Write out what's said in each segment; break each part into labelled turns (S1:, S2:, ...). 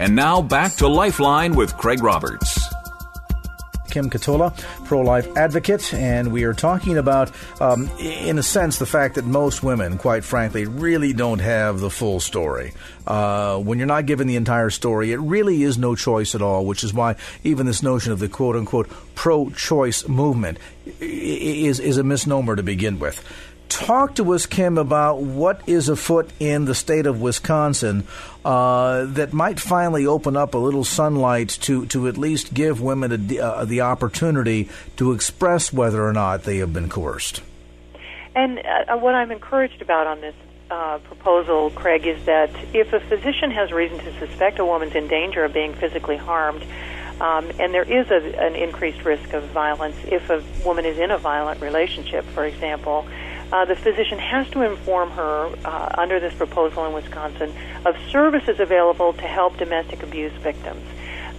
S1: And now back to Lifeline with Craig Roberts.
S2: Kim Katola, pro life advocate, and we are talking about, um, in a sense, the fact that most women, quite frankly, really don't have the full story. Uh, when you're not given the entire story, it really is no choice at all, which is why even this notion of the quote unquote pro choice movement is, is a misnomer to begin with talk to us, Kim, about what is afoot in the state of Wisconsin uh, that might finally open up a little sunlight to, to at least give women a, uh, the opportunity to express whether or not they have been coerced.
S3: And uh, what I'm encouraged about on this uh, proposal, Craig, is that if a physician has reason to suspect a woman's in danger of being physically harmed, um, and there is a, an increased risk of violence if a woman is in a violent relationship, for example, uh, the physician has to inform her uh, under this proposal in Wisconsin of services available to help domestic abuse victims.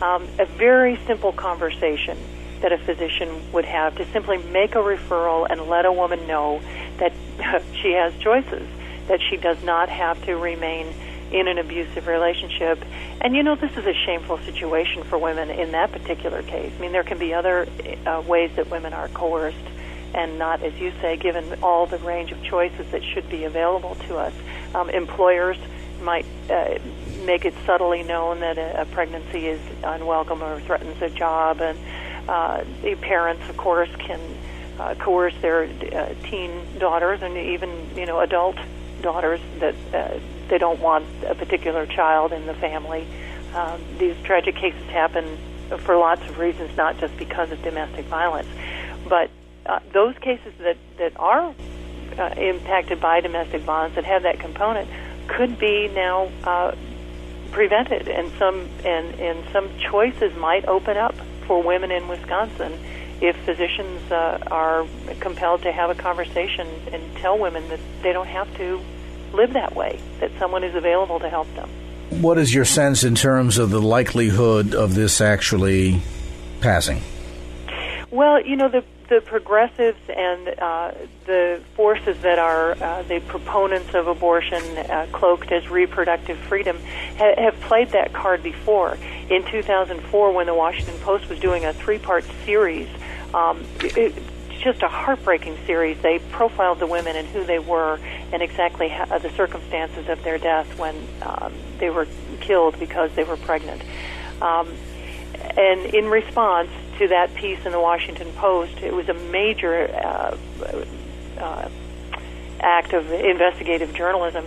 S3: Um, a very simple conversation that a physician would have to simply make a referral and let a woman know that she has choices, that she does not have to remain in an abusive relationship. And you know, this is a shameful situation for women in that particular case. I mean, there can be other uh, ways that women are coerced and not, as you say, given all the range of choices that should be available to us. Um, employers might uh, make it subtly known that a, a pregnancy is unwelcome or threatens a job, and uh, the parents, of course, can uh, coerce their uh, teen daughters and even you know adult daughters that uh, they don't want a particular child in the family. Um, these tragic cases happen for lots of reasons, not just because of domestic violence, but uh, those cases that that are uh, impacted by domestic violence that have that component could be now uh, prevented, and some and and some choices might open up for women in Wisconsin if physicians uh, are compelled to have a conversation and tell women that they don't have to live that way, that someone is available to help them.
S2: What is your sense in terms of the likelihood of this actually passing?
S3: Well, you know the the progressives and uh, the forces that are uh, the proponents of abortion, uh, cloaked as reproductive freedom, ha- have played that card before. In 2004, when the Washington Post was doing a three-part series, um, it, just a heartbreaking series. They profiled the women and who they were and exactly how, the circumstances of their death when um, they were killed because they were pregnant. Um, and in response, to that piece in the Washington Post. It was a major uh, uh, act of investigative journalism.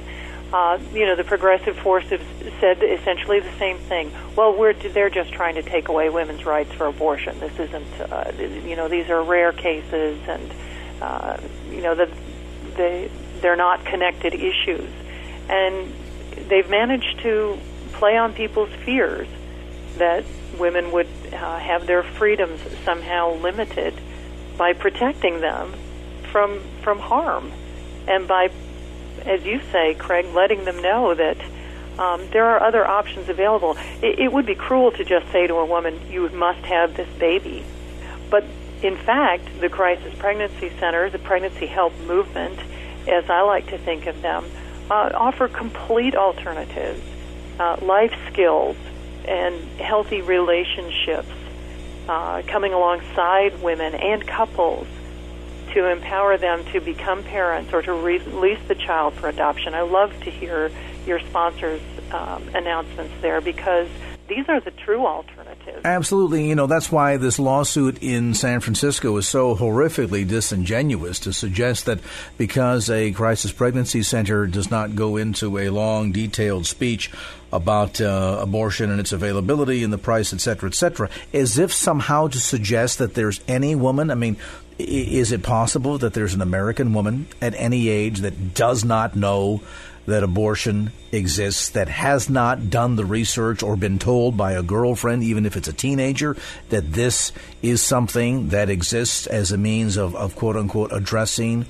S3: Uh, you know, the progressive forces said essentially the same thing. Well, we're they're just trying to take away women's rights for abortion. This isn't, uh, you know, these are rare cases, and uh, you know, the, they they're not connected issues, and they've managed to play on people's fears that women would uh, have their freedoms somehow limited by protecting them from from harm, and by, as you say, Craig, letting them know that um, there are other options available. It, it would be cruel to just say to a woman, "You must have this baby," but in fact, the crisis pregnancy center, the pregnancy help movement, as I like to think of them, uh, offer complete alternatives, uh, life skills, and healthy relationships uh, coming alongside women and couples to empower them to become parents or to release the child for adoption. I love to hear your sponsors' um, announcements there because these are the true alternatives.
S2: Absolutely. You know, that's why this lawsuit in San Francisco is so horrifically disingenuous to suggest that because a crisis pregnancy center does not go into a long, detailed speech about uh, abortion and its availability and the price, et cetera, et cetera, as if somehow to suggest that there's any woman. I mean, is it possible that there's an American woman at any age that does not know that abortion exists that has not done the research or been told by a girlfriend, even if it's a teenager, that this is something that exists as a means of, of quote unquote addressing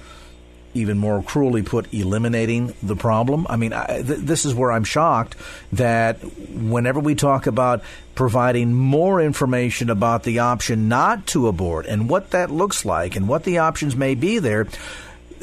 S2: even more cruelly put, eliminating the problem. I mean, I, th- this is where I'm shocked that whenever we talk about providing more information about the option not to abort and what that looks like and what the options may be there,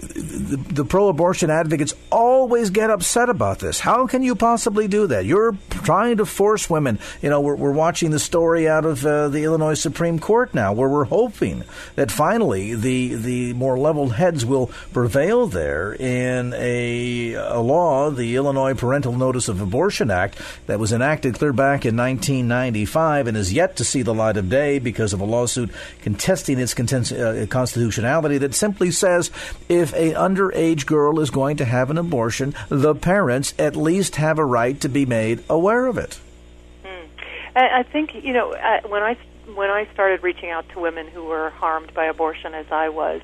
S2: the, the pro abortion advocates always get upset about this. How can you possibly do that? You're trying to force women. You know, we're, we're watching the story out of uh, the Illinois Supreme Court now, where we're hoping that finally the, the more leveled heads will prevail there in a, a law, the Illinois Parental Notice of Abortion Act, that was enacted clear back in 1995 and is yet to see the light of day because of a lawsuit contesting its uh, constitutionality that simply says if if a underage girl is going to have an abortion, the parents at least have a right to be made aware of it.
S3: Mm. I think you know when I when I started reaching out to women who were harmed by abortion, as I was,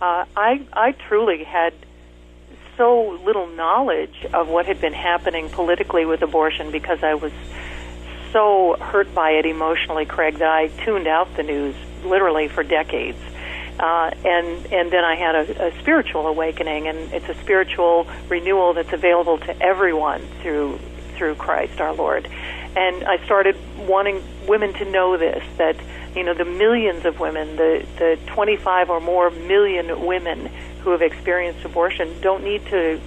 S3: uh, I I truly had so little knowledge of what had been happening politically with abortion because I was so hurt by it emotionally, Craig, that I tuned out the news literally for decades uh, and and then I had a, a spiritual awakening, and it's a spiritual renewal that's available to everyone through through Christ our Lord. And I started wanting women to know this that you know the millions of women, the the 25 or more million women who have experienced abortion don't need to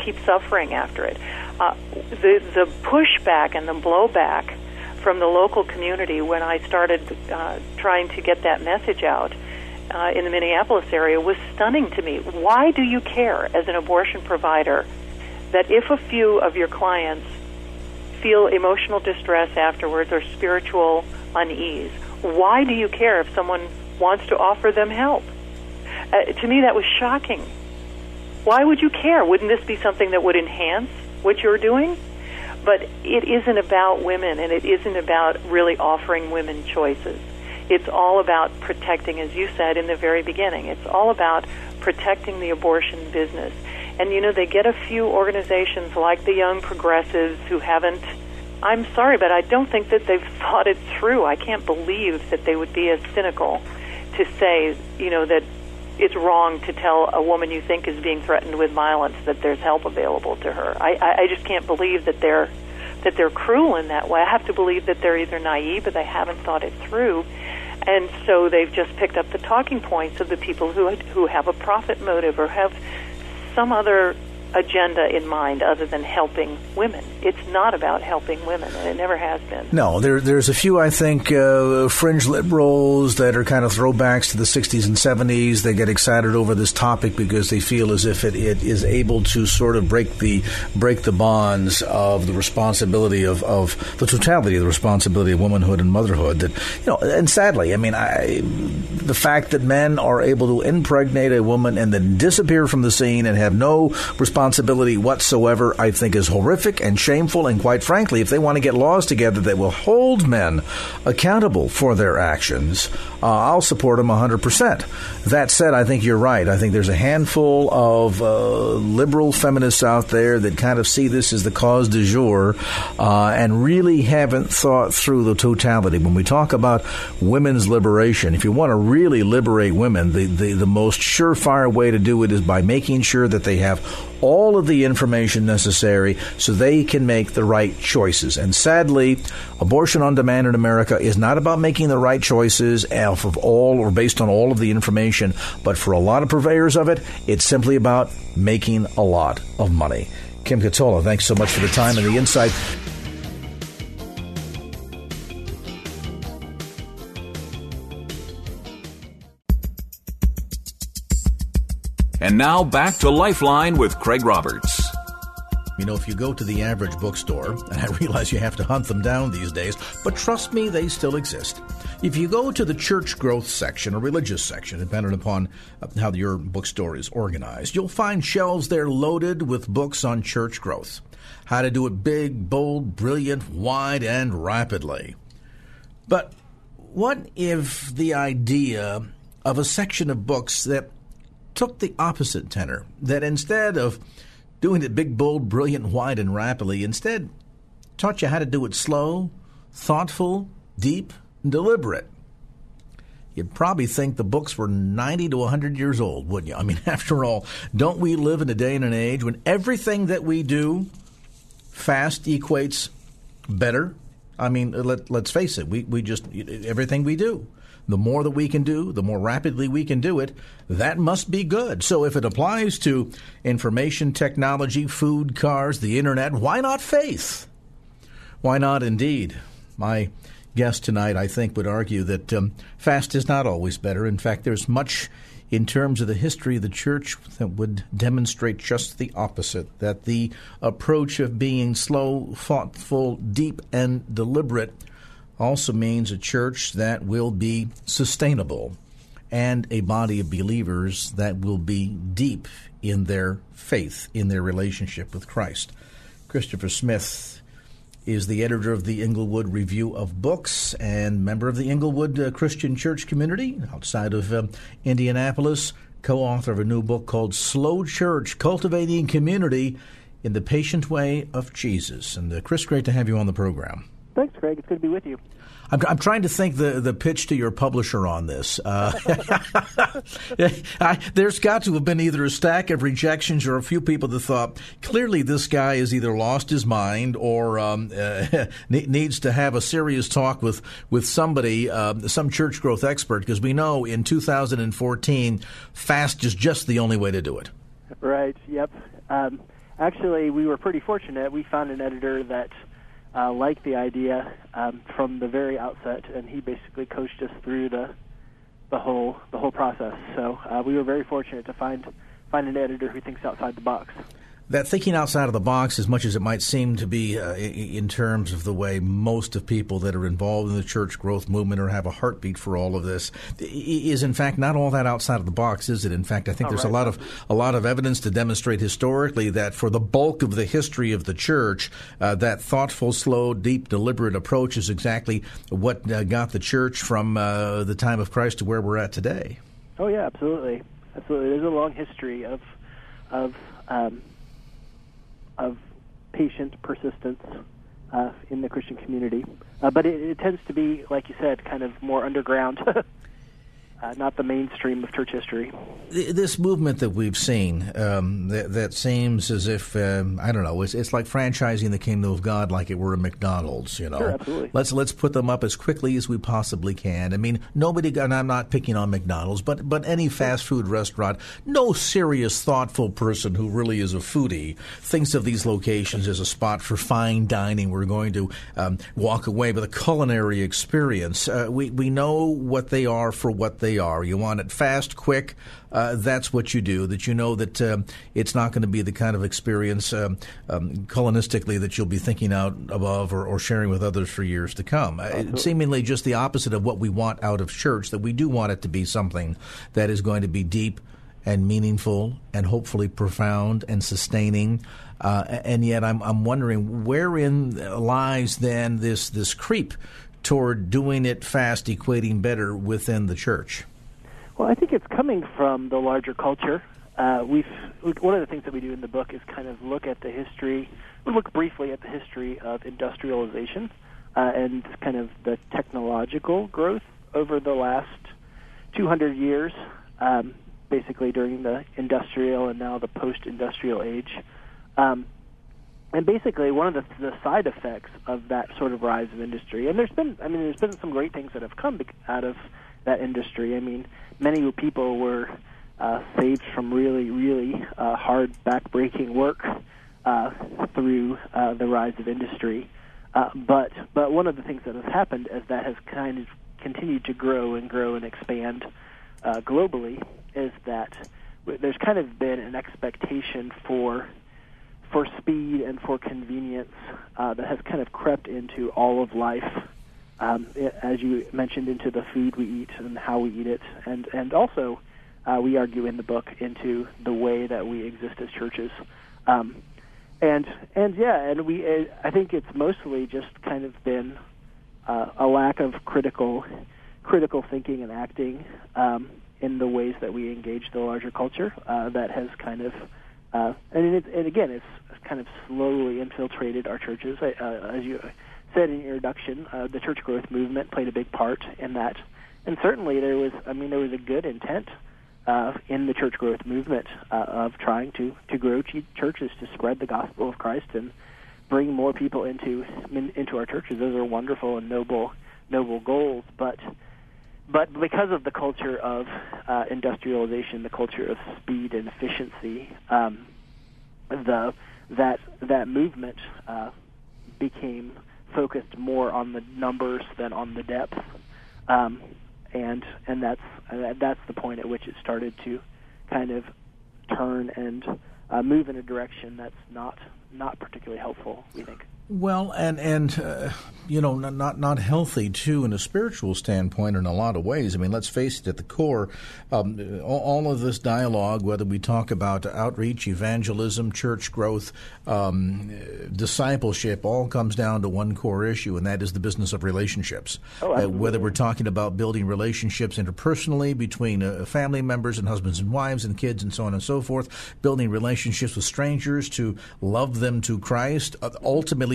S3: keep suffering after it. Uh, the the pushback and the blowback from the local community when I started uh, trying to get that message out uh, in the Minneapolis area was stunning to me. Why do you care as an abortion provider that if a few of your clients feel emotional distress afterwards or spiritual unease, why do you care if someone wants to offer them help? Uh, to me, that was shocking. Why would you care? Wouldn't this be something that would enhance what you're doing? But it isn't about women, and it isn't about really offering women choices. It's all about protecting, as you said in the very beginning, it's all about protecting the abortion business. And you know, they get a few organizations like the Young Progressives who haven't. I'm sorry, but I don't think that they've thought it through. I can't believe that they would be as cynical to say, you know, that it's wrong to tell a woman you think is being threatened with violence that there's help available to her. I, I, I just can't believe that they're that they're cruel in that way. I have to believe that they're either naive or they haven't thought it through. And so they've just picked up the talking points of the people who who have a profit motive or have some other agenda in mind other than helping women. It's not about helping women, and it never has been.
S2: No, there, there's a few, I think, uh, fringe liberals that are kind of throwbacks to the 60s and 70s. They get excited over this topic because they feel as if it, it is able to sort of break the break the bonds of the responsibility of, of the totality of the responsibility of womanhood and motherhood. That you know, and sadly, I mean, I, the fact that men are able to impregnate a woman and then disappear from the scene and have no responsibility responsibility whatsoever, I think is horrific and shameful. And quite frankly, if they want to get laws together that will hold men accountable for their actions, uh, I'll support them 100%. That said, I think you're right. I think there's a handful of uh, liberal feminists out there that kind of see this as the cause du jour uh, and really haven't thought through the totality. When we talk about women's liberation, if you want to really liberate women, the, the, the most surefire way to do it is by making sure that they have all of the information necessary so they can make the right choices. And sadly, abortion on demand in America is not about making the right choices off of all or based on all of the information, but for a lot of purveyors of it, it's simply about making a lot of money. Kim Katola, thanks so much for the time and the insight.
S1: And now back to Lifeline with Craig Roberts.
S2: You know, if you go to the average bookstore, and I realize you have to hunt them down these days, but trust me, they still exist. If you go to the church growth section or religious section, depending upon uh, how your bookstore is organized, you'll find shelves there loaded with books on church growth. How to do it big, bold, brilliant, wide, and rapidly. But what if the idea of a section of books that took the opposite tenor, that instead of doing it big, bold, brilliant, wide, and rapidly. Instead, taught you how to do it slow, thoughtful, deep, and deliberate. You'd probably think the books were 90 to 100 years old, wouldn't you? I mean, after all, don't we live in a day and an age when everything that we do fast equates better? I mean, let, let's face it, we, we just, everything we do, the more that we can do, the more rapidly we can do it, that must be good. So if it applies to information technology, food, cars, the internet, why not faith? Why not indeed? My guest tonight, I think, would argue that um, fast is not always better. In fact, there's much in terms of the history of the church that would demonstrate just the opposite that the approach of being slow, thoughtful, deep, and deliberate also means a church that will be sustainable and a body of believers that will be deep in their faith, in their relationship with Christ. Christopher Smith is the editor of the Englewood Review of Books and member of the Englewood uh, Christian Church community outside of uh, Indianapolis, co author of a new book called Slow Church Cultivating Community in the Patient Way of Jesus. And uh, Chris, great to have you on the program.
S4: Thanks, Craig. It's good to be with you.
S2: I'm, I'm trying to think the, the pitch to your publisher on this. Uh, I, there's got to have been either a stack of rejections or a few people that thought clearly this guy has either lost his mind or um, uh, needs to have a serious talk with with somebody, uh, some church growth expert, because we know in 2014 fast is just the only way to do it.
S4: Right. Yep. Um, actually, we were pretty fortunate. We found an editor that uh, liked the idea um, from the very outset, and he basically coached us through the the whole the whole process. So uh, we were very fortunate to find find an editor who thinks outside the box
S2: that thinking outside of the box, as much as it might seem to be uh, in terms of the way most of people that are involved in the church growth movement or have a heartbeat for all of this, is in fact not all that outside of the box, is it? In fact, I think there's right. a lot of a lot of evidence to demonstrate historically that for the bulk of the history of the church, uh, that thoughtful, slow, deep, deliberate approach is exactly what uh, got the church from uh, the time of Christ to where we're at today.
S4: Oh yeah, absolutely, absolutely. There's a long history of of um, of patient persistence uh, in the Christian community. Uh, but it, it, tends to be, like you said, kind of more underground uh, not the mainstream of church history.
S2: This movement that we've seen, um, that, that, seems as if um, I don't know, it's, it's like franchising the kingdom of God like it were a McDonald's. You know,
S4: sure, absolutely.
S2: Let's let's put them up as quickly as we possibly can. I mean, nobody, and I'm not picking on McDonald's, but but any fast food restaurant, no serious, thoughtful person who really is a foodie thinks of these locations as a spot for fine dining. We're going to um, walk away with a culinary experience. Uh, we we know what they are for what they they are. You want it fast, quick. Uh, that's what you do. That you know that um, it's not going to be the kind of experience um, um, culinistically that you'll be thinking out above or, or sharing with others for years to come. Uh, seemingly just the opposite of what we want out of church. That we do want it to be something that is going to be deep and meaningful and hopefully profound and sustaining. Uh, and yet, I'm, I'm wondering wherein lies then this this creep toward doing it fast, equating better within the church?
S4: Well, I think it's coming from the larger culture. Uh, we've one of the things that we do in the book is kind of look at the history. We look briefly at the history of industrialization uh, and kind of the technological growth over the last 200 years, um, basically during the industrial and now the post-industrial age. Um, and basically one of the, the side effects of that sort of rise of industry and there's been i mean there's been some great things that have come out of that industry. I mean many people were uh, saved from really really uh, hard backbreaking work uh, through uh, the rise of industry. Uh, but but one of the things that has happened as that has kind of continued to grow and grow and expand uh, globally is that there's kind of been an expectation for for speed and for convenience uh, that has kind of crept into all of life, um, it, as you mentioned, into the food we eat and how we eat it, and and also uh, we argue in the book into the way that we exist as churches. Um, and and yeah, and we it, I think it's mostly just kind of been uh, a lack of critical critical thinking and acting um, in the ways that we engage the larger culture uh, that has kind of uh, and, it, and again, it's kind of slowly infiltrated our churches. Uh, as you said in your introduction, uh, the church growth movement played a big part in that, and certainly there was, I mean, there was a good intent uh, in the church growth movement uh, of trying to to grow ch- churches to spread the gospel of Christ and bring more people into in, into our churches. Those are wonderful and noble noble goals, but but because of the culture of uh, industrialization, the culture of speed and efficiency, um, the that that movement uh, became focused more on the numbers than on the depth, um, and and that's uh, that's the point at which it started to kind of turn and uh, move in a direction that's not not particularly helpful. We think.
S2: Well, and and uh, you know, not not healthy too in a spiritual standpoint in a lot of ways. I mean, let's face it. At the core, um, all of this dialogue, whether we talk about outreach, evangelism, church growth, um, discipleship, all comes down to one core issue, and that is the business of relationships.
S4: Oh,
S2: uh, whether we're talking about building relationships interpersonally between uh, family members and husbands and wives and kids and so on and so forth, building relationships with strangers to love them to Christ, uh,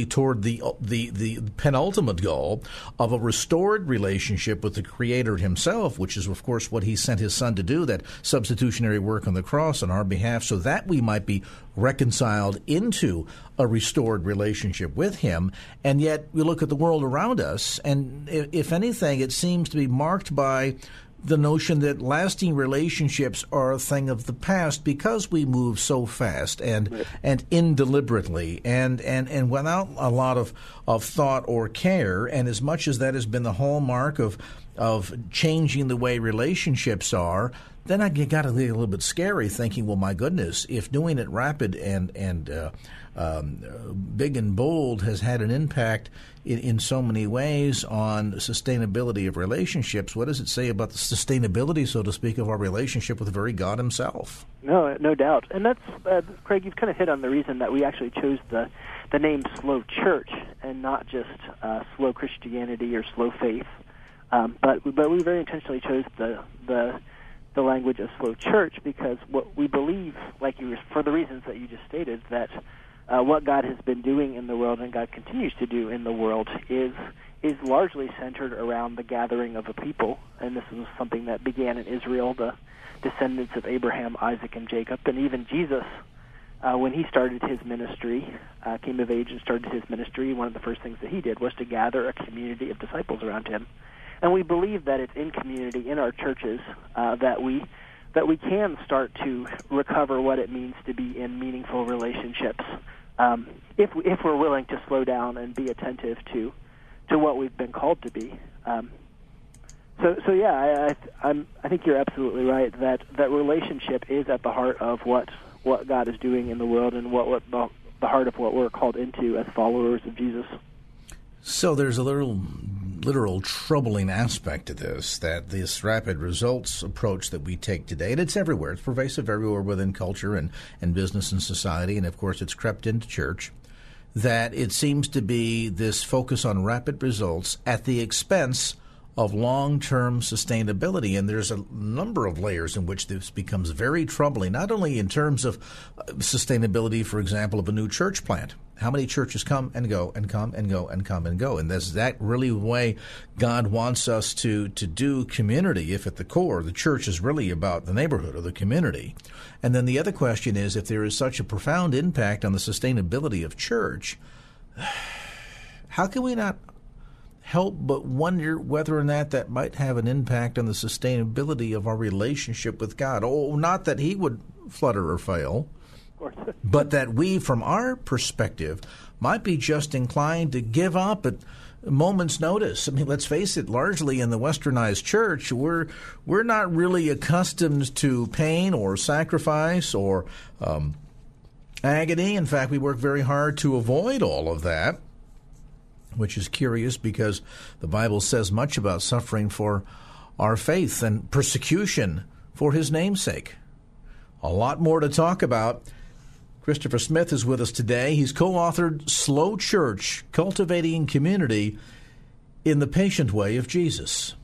S2: ultimately toward the, the, the penultimate goal of a restored relationship with the Creator Himself, which is, of course, what He sent His Son to do, that substitutionary work on the cross on our behalf, so that we might be reconciled into a restored relationship with Him. And yet, we look at the world around us, and if anything, it seems to be marked by the notion that lasting relationships are a thing of the past because we move so fast and and indeliberately and, and, and without a lot of, of thought or care. And as much as that has been the hallmark of of changing the way relationships are, then I got to get a little bit scary thinking, well, my goodness, if doing it rapid and and uh, um, big and bold has had an impact in, in, so many ways on sustainability of relationships. What does it say about the sustainability, so to speak, of our relationship with the very God Himself?
S4: No, no doubt, and that's uh, Craig. You've kind of hit on the reason that we actually chose the the name Slow Church and not just uh, Slow Christianity or Slow Faith. Um, but but we very intentionally chose the the the language of slow church because what we believe, like you for the reasons that you just stated, that uh, what God has been doing in the world and God continues to do in the world is is largely centered around the gathering of a people, and this is something that began in Israel, the descendants of Abraham, Isaac, and Jacob, and even Jesus. Uh, when he started his ministry, uh, came of age and started his ministry, one of the first things that he did was to gather a community of disciples around him. And we believe that it's in community, in our churches, uh, that we that we can start to recover what it means to be in meaningful relationships um, if if we're willing to slow down and be attentive to to what we've been called to be. Um, so so yeah, I, I I'm I think you're absolutely right that that relationship is at the heart of what what God is doing in the world and what what the, the heart of what we're called into as followers of Jesus.
S2: So there's a little literal troubling aspect to this that this rapid results approach that we take today, and it's everywhere, it's pervasive everywhere within culture and, and business and society, and of course it's crept into church, that it seems to be this focus on rapid results at the expense of long term sustainability. And there's a number of layers in which this becomes very troubling, not only in terms of uh, sustainability, for example, of a new church plant. How many churches come and go and come and go and come and go? And is that really the way God wants us to, to do community if at the core the church is really about the neighborhood or the community? And then the other question is if there is such a profound impact on the sustainability of church, how can we not help but wonder whether or not that might have an impact on the sustainability of our relationship with God. Oh, not that He would flutter or fail, but that we, from our perspective, might be just inclined to give up at moment's notice. I mean, let's face it, largely in the westernized church, we're we're not really accustomed to pain or sacrifice or um, agony. In fact, we work very hard to avoid all of that which is curious because the Bible says much about suffering for our faith and persecution for his namesake. A lot more to talk about. Christopher Smith is with us today. He's co authored Slow Church Cultivating Community in the Patient Way of Jesus.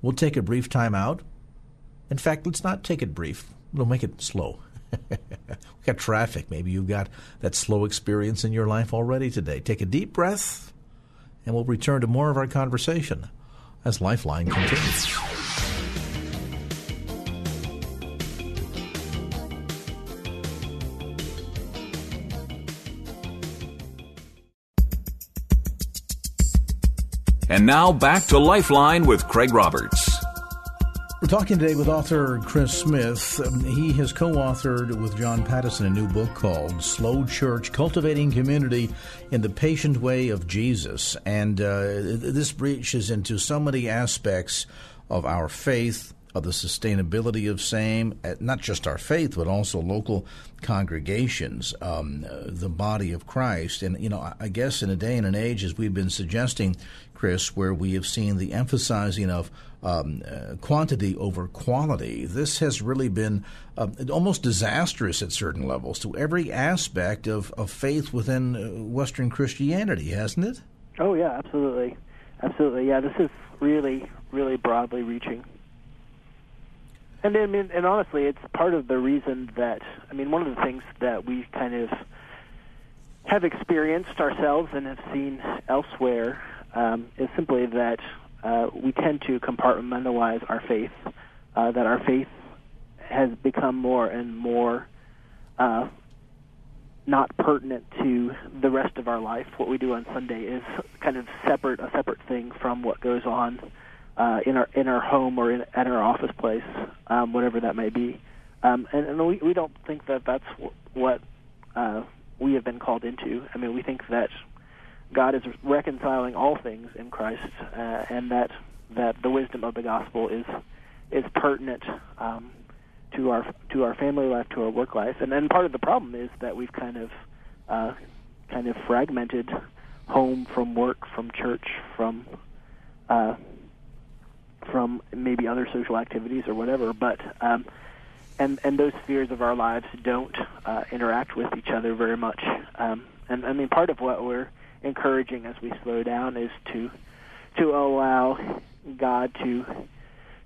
S2: We'll take a brief time out. In fact, let's not take it brief, we'll make it slow. we got traffic. Maybe you've got that slow experience in your life already today. Take a deep breath, and we'll return to more of our conversation as Lifeline continues.
S1: And now back to Lifeline with Craig Roberts.
S2: We're talking today with author Chris Smith. He has co authored with John Pattison a new book called Slow Church Cultivating Community in the Patient Way of Jesus. And uh, this reaches into so many aspects of our faith, of the sustainability of same, uh, not just our faith, but also local congregations, um, uh, the body of Christ. And, you know, I guess in a day and an age, as we've been suggesting, Chris, where we have seen the emphasizing of um, uh, quantity over quality. This has really been uh, almost disastrous at certain levels to every aspect of, of faith within uh, Western Christianity, hasn't it?
S4: Oh, yeah, absolutely. Absolutely. Yeah, this is really, really broadly reaching. And I mean, and honestly, it's part of the reason that I mean, one of the things that we kind of have experienced ourselves and have seen elsewhere um, is simply that uh, we tend to compartmentalize our faith. Uh, that our faith has become more and more uh, not pertinent to the rest of our life. What we do on Sunday is kind of separate, a separate thing from what goes on uh, in our in our home or in, at our office place, um, whatever that may be. Um, and, and we we don't think that that's w- what uh, we have been called into. I mean, we think that God is reconciling all things in Christ, uh, and that that the wisdom of the gospel is is pertinent um, to our to our family life, to our work life, and then part of the problem is that we've kind of uh, kind of fragmented home from work, from church, from uh, from maybe other social activities or whatever, but um, and and those spheres of our lives don't uh, interact with each other very much. Um, and I mean, part of what we're encouraging as we slow down is to to allow God to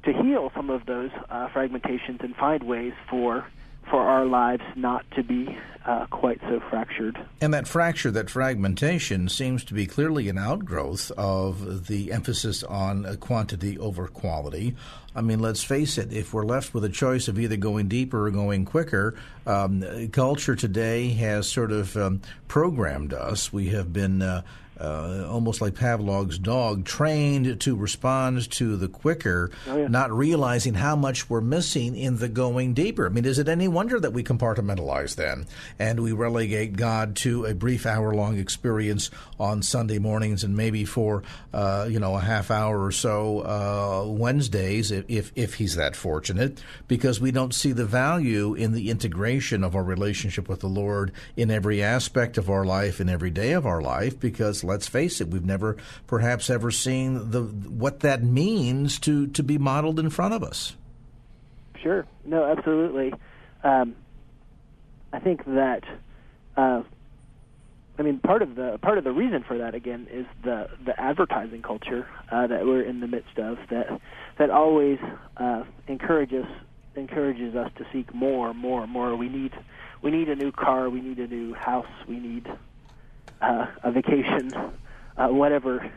S4: to heal some of those uh, fragmentations and find ways for for our lives not to be uh, quite so fractured.
S2: And that fracture, that fragmentation, seems to be clearly an outgrowth of the emphasis on quantity over quality. I mean, let's face it, if we're left with a choice of either going deeper or going quicker, um, culture today has sort of um, programmed us. We have been uh, uh, almost like Pavlov's dog, trained to respond to the quicker, oh, yeah. not realizing how much we're missing in the going deeper. I mean, is it any wonder that we compartmentalize then and we relegate God to a brief hour long experience on Sunday mornings and maybe for uh, you know a half hour or so uh, Wednesdays if if he's that fortunate, because we don't see the value in the integration of our relationship with the Lord in every aspect of our life in every day of our life because let's face it, we've never perhaps ever seen the what that means to to be modeled in front of us.
S4: Sure. No, absolutely. Um, I think that. Uh, I mean, part of the part of the reason for that again is the the advertising culture uh, that we're in the midst of that that always uh, encourages encourages us to seek more, more, more. We need we need a new car, we need a new house, we need uh, a vacation, uh, whatever,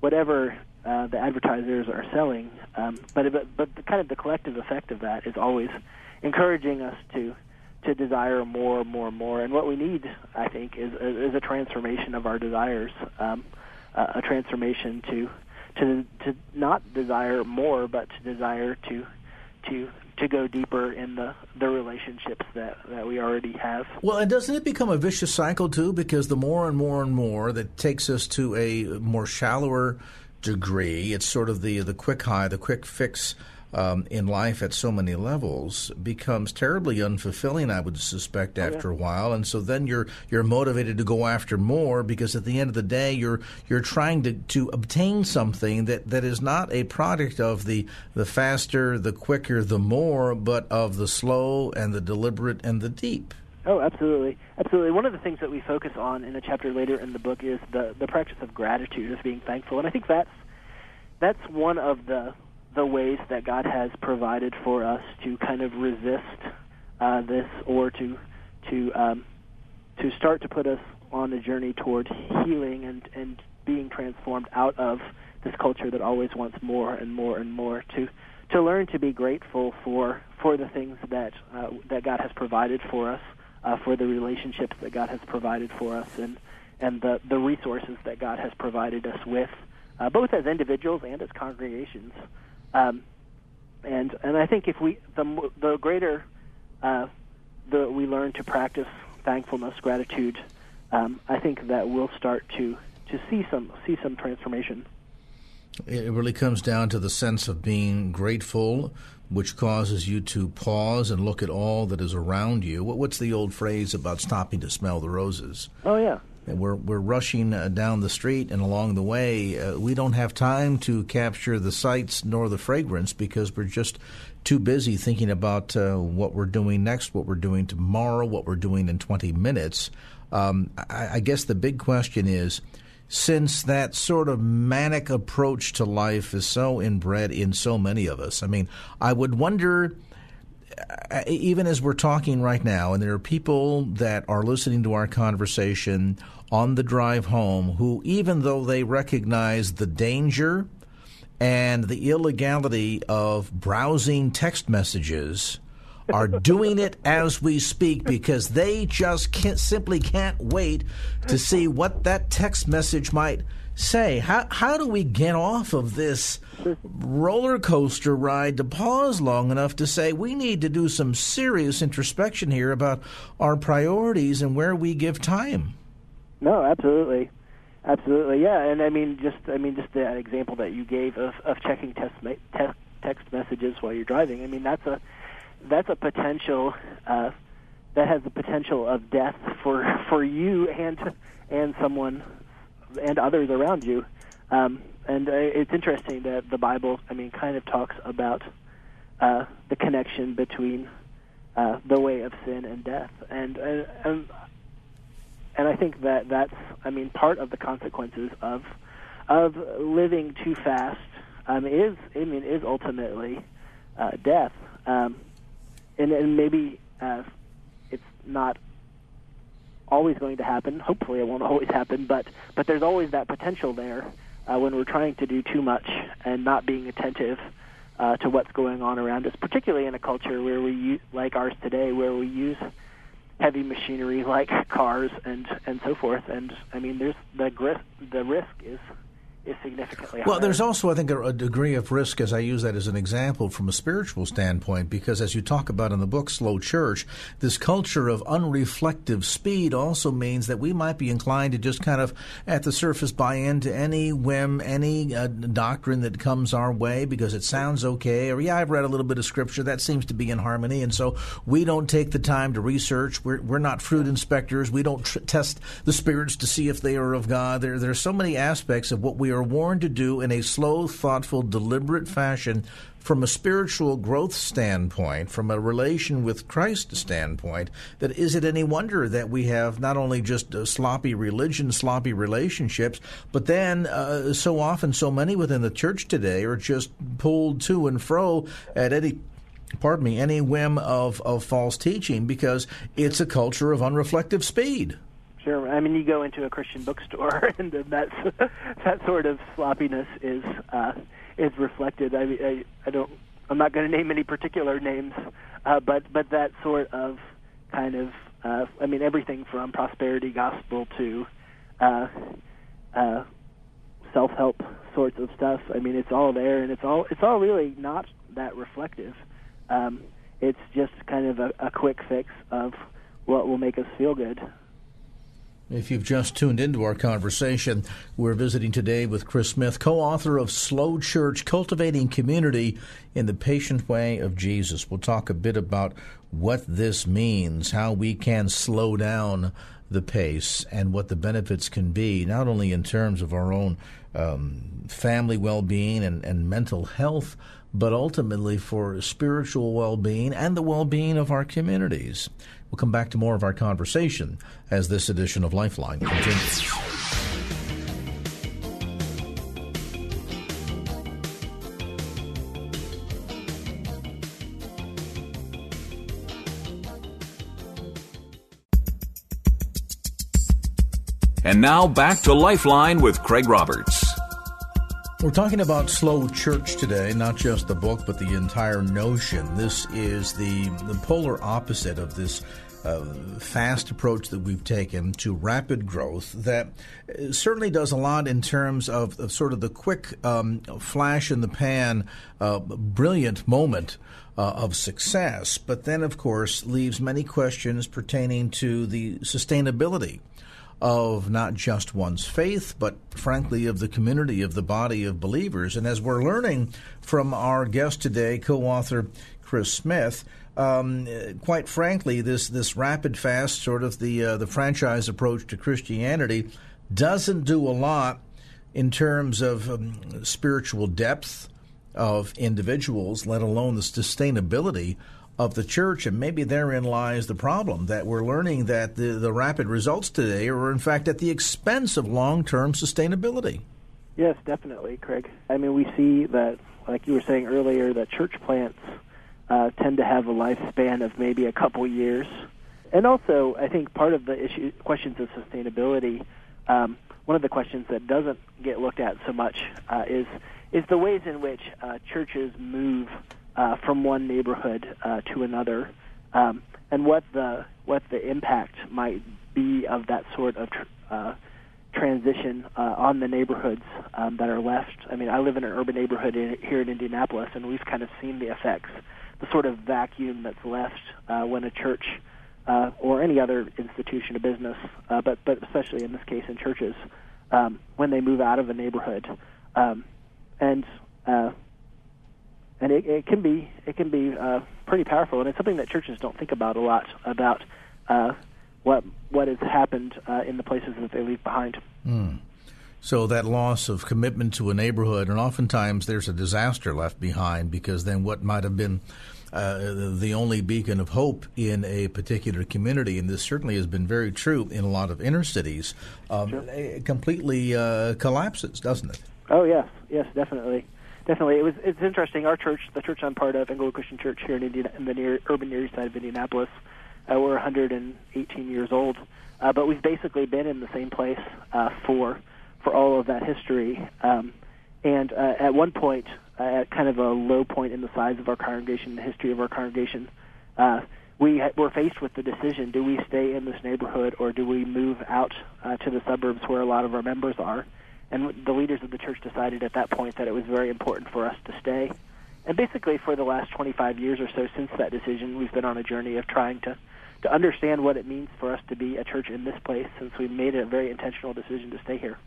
S4: whatever uh, the advertisers are selling. Um, but but but the kind of the collective effect of that is always encouraging us to to desire more, more, more. And what we need, I think, is is a transformation of our desires, um, uh, a transformation to to to not desire more, but to desire to to to go deeper in the, the relationships that, that we already have.
S2: Well, and doesn't it become a vicious cycle too? Because the more and more and more that takes us to a more shallower degree, it's sort of the the quick high, the quick fix um, in life at so many levels becomes terribly unfulfilling. I would suspect after oh, yeah. a while, and so then you're you're motivated to go after more because at the end of the day, you're you're trying to, to obtain something that, that is not a product of the the faster, the quicker, the more, but of the slow and the deliberate and the deep.
S4: Oh, absolutely, absolutely. One of the things that we focus on in a chapter later in the book is the the practice of gratitude, of being thankful, and I think that's that's one of the the ways that God has provided for us to kind of resist uh, this or to to um, to start to put us on a journey toward healing and and being transformed out of this culture that always wants more and more and more to to learn to be grateful for for the things that uh, that God has provided for us, uh, for the relationships that God has provided for us, and and the the resources that God has provided us with, uh, both as individuals and as congregations. Um, and and I think if we the the greater uh, the we learn to practice thankfulness, gratitude, um, I think that we'll start to to see some see some transformation.
S2: It really comes down to the sense of being grateful, which causes you to pause and look at all that is around you. What's the old phrase about stopping to smell the roses?
S4: Oh yeah.
S2: We're we're rushing uh, down the street, and along the way, uh, we don't have time to capture the sights nor the fragrance because we're just too busy thinking about uh, what we're doing next, what we're doing tomorrow, what we're doing in 20 minutes. Um, I, I guess the big question is since that sort of manic approach to life is so inbred in so many of us. I mean, I would wonder, uh, even as we're talking right now, and there are people that are listening to our conversation on the drive home who, even though they recognize the danger and the illegality of browsing text messages, are doing it as we speak because they just can't, simply can't wait to see what that text message might say. How, how do we get off of this roller coaster ride to pause long enough to say we need to do some serious introspection here about our priorities and where we give time?
S4: No, absolutely. Absolutely, yeah, and I mean, just I mean, just the example that you gave of, of checking text, text text messages while you're driving. I mean, that's a that's a potential uh, that has the potential of death for for you and and someone and others around you. Um, and uh, it's interesting that the Bible, I mean, kind of talks about uh, the connection between uh, the way of sin and death, and uh, and and I think that that's, I mean, part of the consequences of of living too fast um, is, I mean, is ultimately uh, death. Um, and, and maybe uh, it's not always going to happen. Hopefully, it won't always happen, but but there's always that potential there uh, when we're trying to do too much and not being attentive uh, to what's going on around us, particularly in a culture where we use, like ours today, where we use heavy machinery like cars and and so forth. And I mean, there's the risk. The risk is is significantly higher.
S2: Well, there's also, I think, a, a, degree of risk, as I use that as an example from a spiritual standpoint, because as you talk about in the book, Slow Church, this culture of unreflective speed also means that we might be inclined to just kind of, at the surface, buy into any whim, any uh, doctrine that comes our way because it sounds okay, or yeah, I've read a little bit of scripture, that seems to be in harmony, and so we don't take the time to research. We're, we're not fruit inspectors. We don't tr- test the spirits to see if they are of God. There, there are so many aspects of what we are are warned to do in a slow, thoughtful, deliberate fashion from a spiritual growth standpoint, from a relation with Christ standpoint, that is it any wonder that we have not only just sloppy religion, sloppy relationships, but then uh, so often so many within the church today are just pulled to and fro at any pardon me, any whim of, of false teaching because it's a culture of unreflective speed.
S4: Sure. I mean, you go into a Christian bookstore, and that's that sort of sloppiness is uh, is reflected. I, I I don't. I'm not going to name any particular names, uh, but but that sort of kind of. Uh, I mean, everything from prosperity gospel to uh, uh, self-help sorts of stuff. I mean, it's all there, and it's all it's all really not that reflective. Um, it's just kind of a, a quick fix of what will make us feel good.
S2: If you've just tuned into our conversation, we're visiting today with Chris Smith, co author of Slow Church Cultivating Community in the Patient Way of Jesus. We'll talk a bit about what this means, how we can slow down the pace, and what the benefits can be, not only in terms of our own um, family well being and, and mental health, but ultimately for spiritual well being and the well being of our communities. We'll come back to more of our conversation as this edition of Lifeline continues.
S1: And now back to Lifeline with Craig Roberts.
S2: We're talking about slow church today, not just the book, but the entire notion. This is the, the polar opposite of this uh, fast approach that we've taken to rapid growth that uh, certainly does a lot in terms of, of sort of the quick um, flash in the pan, uh, brilliant moment. Uh, of success, but then, of course, leaves many questions pertaining to the sustainability of not just one's faith, but frankly of the community, of the body of believers. And as we're learning from our guest today, co author Chris Smith, um, quite frankly, this, this rapid fast, sort of the, uh, the franchise approach to Christianity, doesn't do a lot in terms of um, spiritual depth of individuals, let alone the sustainability of the church. And maybe therein lies the problem that we're learning that the, the rapid results today are, in fact, at the expense of long term sustainability.
S4: Yes, definitely, Craig. I mean, we see that, like you were saying earlier, that church plants uh, tend to have a lifespan of maybe a couple years. And also, I think part of the issue, questions of sustainability, um, one of the questions that doesn't get looked at so much uh, is is the ways in which uh, churches move uh, from one neighborhood uh, to another, um, and what the what the impact might be of that sort of tr- uh, transition uh, on the neighborhoods um, that are left. I mean, I live in an urban neighborhood in, here in Indianapolis, and we've kind of seen the effects, the sort of vacuum that's left uh, when a church uh, or any other institution of business, uh, but but especially in this case in churches, um, when they move out of a neighborhood, um, and uh, and it, it can be it can be uh, pretty powerful, and it's something that churches don't think about a lot about uh, what what has happened uh, in the places that they leave behind.
S2: Mm. So that loss of commitment to a neighborhood, and oftentimes there's a disaster left behind because then what might have been uh, the only beacon of hope in a particular community, and this certainly has been very true in a lot of inner cities, um, sure. completely uh, collapses, doesn't it?
S4: Oh yes, yes, definitely definitely. It was. It's interesting. Our church, the church I'm part of, Englewood Christian Church here in Indiana, in the near urban near east side of Indianapolis, uh, we're 118 years old, uh, but we've basically been in the same place uh, for for all of that history. Um, and uh, at one point, uh, at kind of a low point in the size of our congregation, the history of our congregation, uh, we ha- were faced with the decision: do we stay in this neighborhood or do we move out uh, to the suburbs where a lot of our members are? And the leaders of the church decided at that point that it was very important for us to stay. And basically, for the last 25 years or so since that decision, we've been on a journey of trying to to understand what it means for us to be a church in this place since we made a very intentional decision to stay here.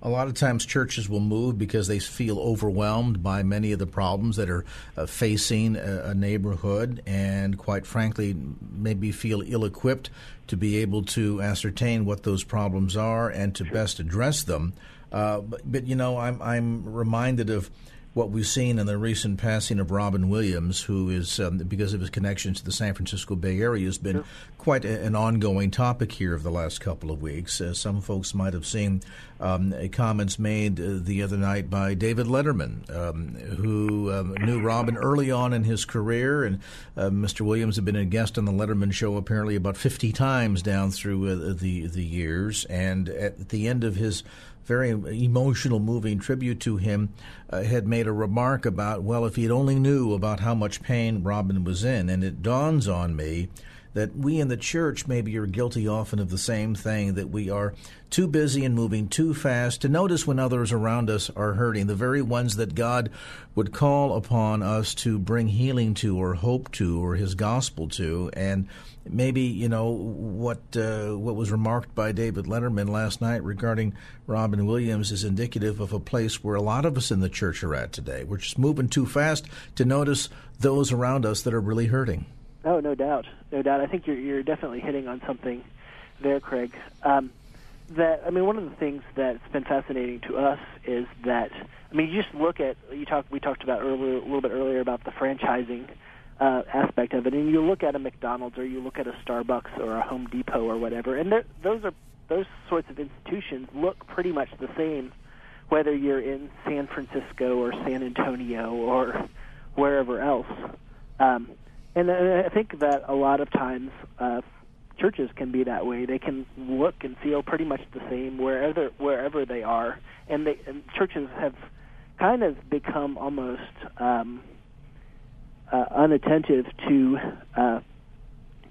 S2: A lot of times, churches will move because they feel overwhelmed by many of the problems that are uh, facing a, a, neighborhood, and quite frankly, maybe feel ill equipped to be able to ascertain what those problems are and to sure. best address them. Uh, but, but, you know, I'm I'm reminded of what we've seen in the recent passing of Robin Williams, who is um, because of his connections to the San Francisco Bay Area, has been sure. quite a, an ongoing topic here of the last couple of weeks. Uh, some folks might have seen um, comments made uh, the other night by David Letterman, um, who um, knew Robin early on in his career, and uh, Mr. Williams had been a guest on the Letterman show apparently about 50 times down through uh, the the years, and at the end of his very emotional, moving tribute to him, uh, had made a remark about, well, if he'd only knew about how much pain Robin was in. And it dawns on me that we in the church maybe are guilty often of the same thing that we are too busy and moving too fast to notice when others around us are hurting, the very ones that God would call upon us to bring healing to or hope to or his gospel to. And maybe, you know, what uh, what was remarked by David Letterman last night regarding Robin Williams is indicative of a place where a lot of us in the church are at today. We're just moving too fast to notice those around us that are really hurting.
S4: Oh, no doubt, no doubt. I think you're you're definitely hitting on something there, Craig. Um, that I mean, one of the things that's been fascinating to us is that I mean, you just look at you talk we talked about earlier a little bit earlier about the franchising uh, aspect of it, and you look at a McDonald's or you look at a Starbucks or a Home Depot or whatever, and those are those sorts of institutions look pretty much the same, whether you're in San Francisco or San Antonio or wherever else. Um, and I think that a lot of times uh, churches can be that way. They can look and feel pretty much the same wherever wherever they are, and, they, and churches have kind of become almost um, uh, unattentive to uh,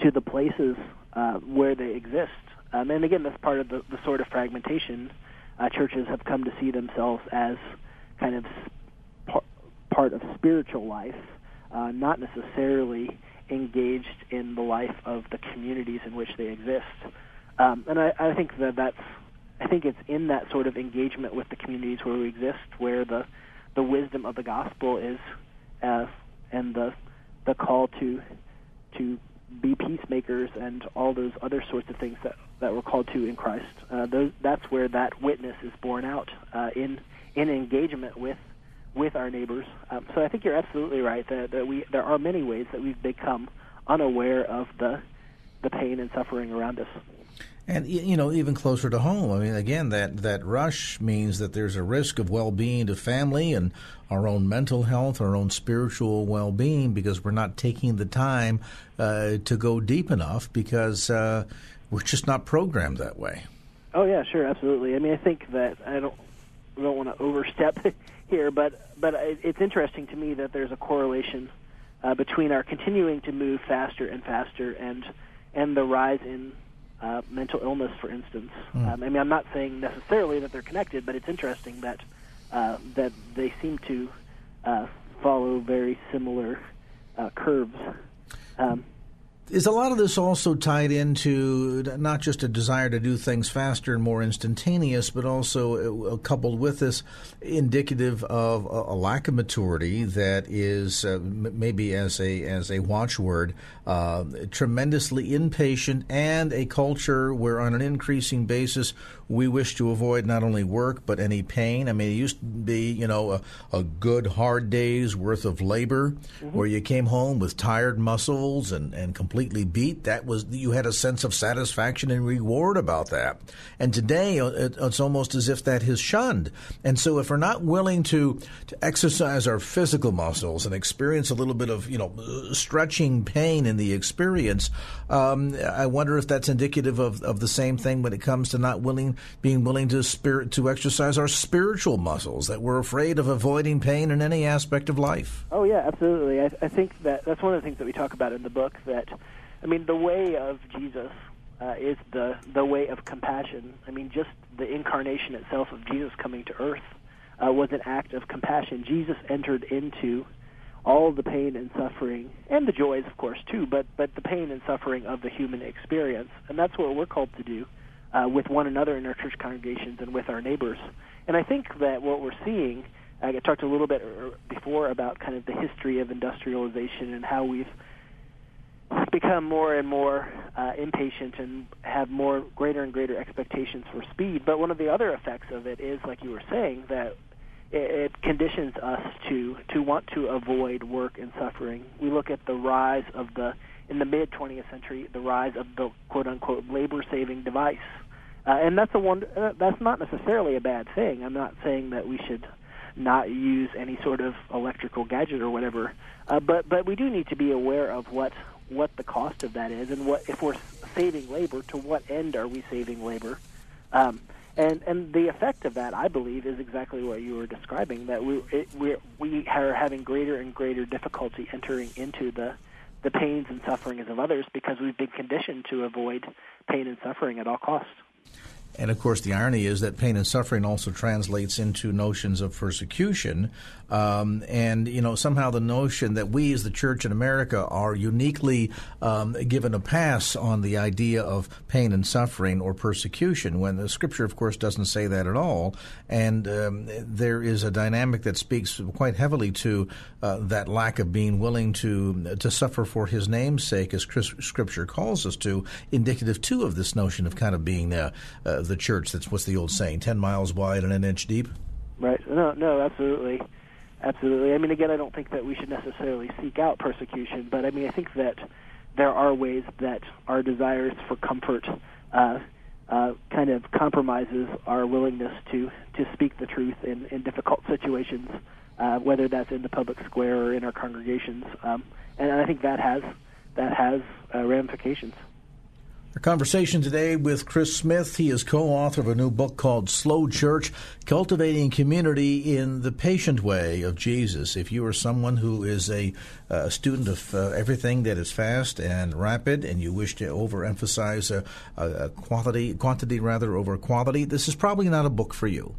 S4: to the places uh, where they exist. Um, and again, that's part of the, the sort of fragmentation. Uh, churches have come to see themselves as kind of par- part of spiritual life, uh, not necessarily engaged in the life of the communities in which they exist. Um, and I, I think that that's I think it's in that sort of engagement with the communities where we exist where the the wisdom of the gospel is uh, and the the call to to be peacemakers and all those other sorts of things that that we're called to in Christ. Uh, those, that's where that witness is borne out uh, in in engagement with with our neighbors. Um, so I think you're absolutely right that, that we there are many ways that we've become unaware of the the pain and suffering around us.
S2: And you know, even closer to home. I mean, again, that that rush means that there's a risk of well-being to family and our own mental health, our own spiritual well-being, because we're not taking the time uh, to go deep enough because uh, we're just not programmed that way.
S4: Oh yeah, sure, absolutely. I mean, I think that I don't I don't want to overstep here, but but it's interesting to me that there's a correlation uh, between our continuing to move faster and faster and and the rise in uh, mental illness, for instance. Mm. Um, I mean, I'm not saying necessarily that they're connected, but it's interesting that uh, that they seem to uh, follow very similar uh, curves. Um,
S2: is a lot of this also tied into not just a desire to do things faster and more instantaneous, but also uh, coupled with this indicative of a, a lack of maturity that is uh, maybe as a as a watchword, uh, tremendously impatient, and a culture where on an increasing basis we wish to avoid not only work but any pain. I mean, it used to be you know a, a good hard day's worth of labor mm-hmm. where you came home with tired muscles and and completely beat. That was you had a sense of satisfaction and reward about that. And today uh, it's almost as if that is shunned. And so if we're not willing to to exercise our physical muscles and experience a little bit of you know stretching pain in the experience, um, I wonder if that's indicative of, of the same thing when it comes to not willing being willing to spirit to exercise our spiritual muscles, that we're afraid of avoiding pain in any aspect of life.
S4: Oh yeah, absolutely. I, I think that that's one of the things that we talk about in the book. That I mean, the way of Jesus uh, is the the way of compassion. I mean, just the incarnation itself of Jesus coming to earth uh, was an act of compassion. Jesus entered into all the pain and suffering and the joys, of course, too, but but the pain and suffering of the human experience, and that's what we're called to do uh, with one another in our church congregations and with our neighbors. And I think that what we're seeing, I talked a little bit before about kind of the history of industrialization and how we've become more and more uh, impatient and have more greater and greater expectations for speed. But one of the other effects of it is, like you were saying, that it, it conditions us to to want to avoid work and suffering. We look at the rise of the in the mid 20th century, the rise of the quote unquote labor saving device. Uh, and that's a one. Uh, that's not necessarily a bad thing. I'm not saying that we should not use any sort of electrical gadget or whatever. Uh, but but we do need to be aware of what what the cost of that is, and what if we're saving labor, to what end are we saving labor? Um, and and the effect of that, I believe, is exactly what you were describing. That we we we are having greater and greater difficulty entering into the the pains and sufferings of others because we've been conditioned to avoid pain and suffering at all costs.
S2: And of course, the irony is that pain and suffering also translates into notions of persecution. Um, and, you know, somehow the notion that we as the church in America are uniquely um, given a pass on the idea of pain and suffering or persecution, when the scripture, of course, doesn't say that at all. And um, there is a dynamic that speaks quite heavily to uh, that lack of being willing to, to suffer for his name's sake, as scripture calls us to, indicative too of this notion of kind of being uh, uh, the church that's what's the old saying, 10 miles wide and an inch deep?
S4: Right. No, no, absolutely. Absolutely. I mean, again, I don't think that we should necessarily seek out persecution, but I mean, I think that there are ways that our desires for comfort uh, uh, kind of compromises our willingness to, to speak the truth in, in difficult situations, uh, whether that's in the public square or in our congregations. Um, and I think that has that has uh, ramifications.
S2: Our conversation today with Chris Smith. He is co author of a new book called Slow Church Cultivating Community in the Patient Way of Jesus. If you are someone who is a, a student of uh, everything that is fast and rapid and you wish to overemphasize a, a, a quality, quantity rather over quality, this is probably not a book for you.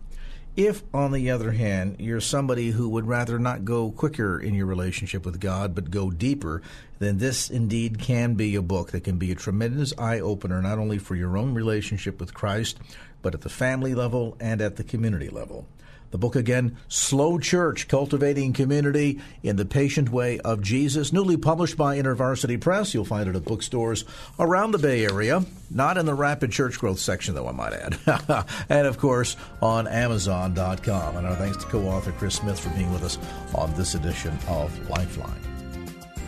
S2: If, on the other hand, you're somebody who would rather not go quicker in your relationship with God, but go deeper, then this indeed can be a book that can be a tremendous eye opener, not only for your own relationship with Christ, but at the family level and at the community level. The book again, Slow Church Cultivating Community in the Patient Way of Jesus, newly published by InterVarsity Press. You'll find it at bookstores around the Bay Area, not in the rapid church growth section, though, I might add. and of course, on Amazon.com. And our thanks to co author Chris Smith for being with us on this edition of Lifeline.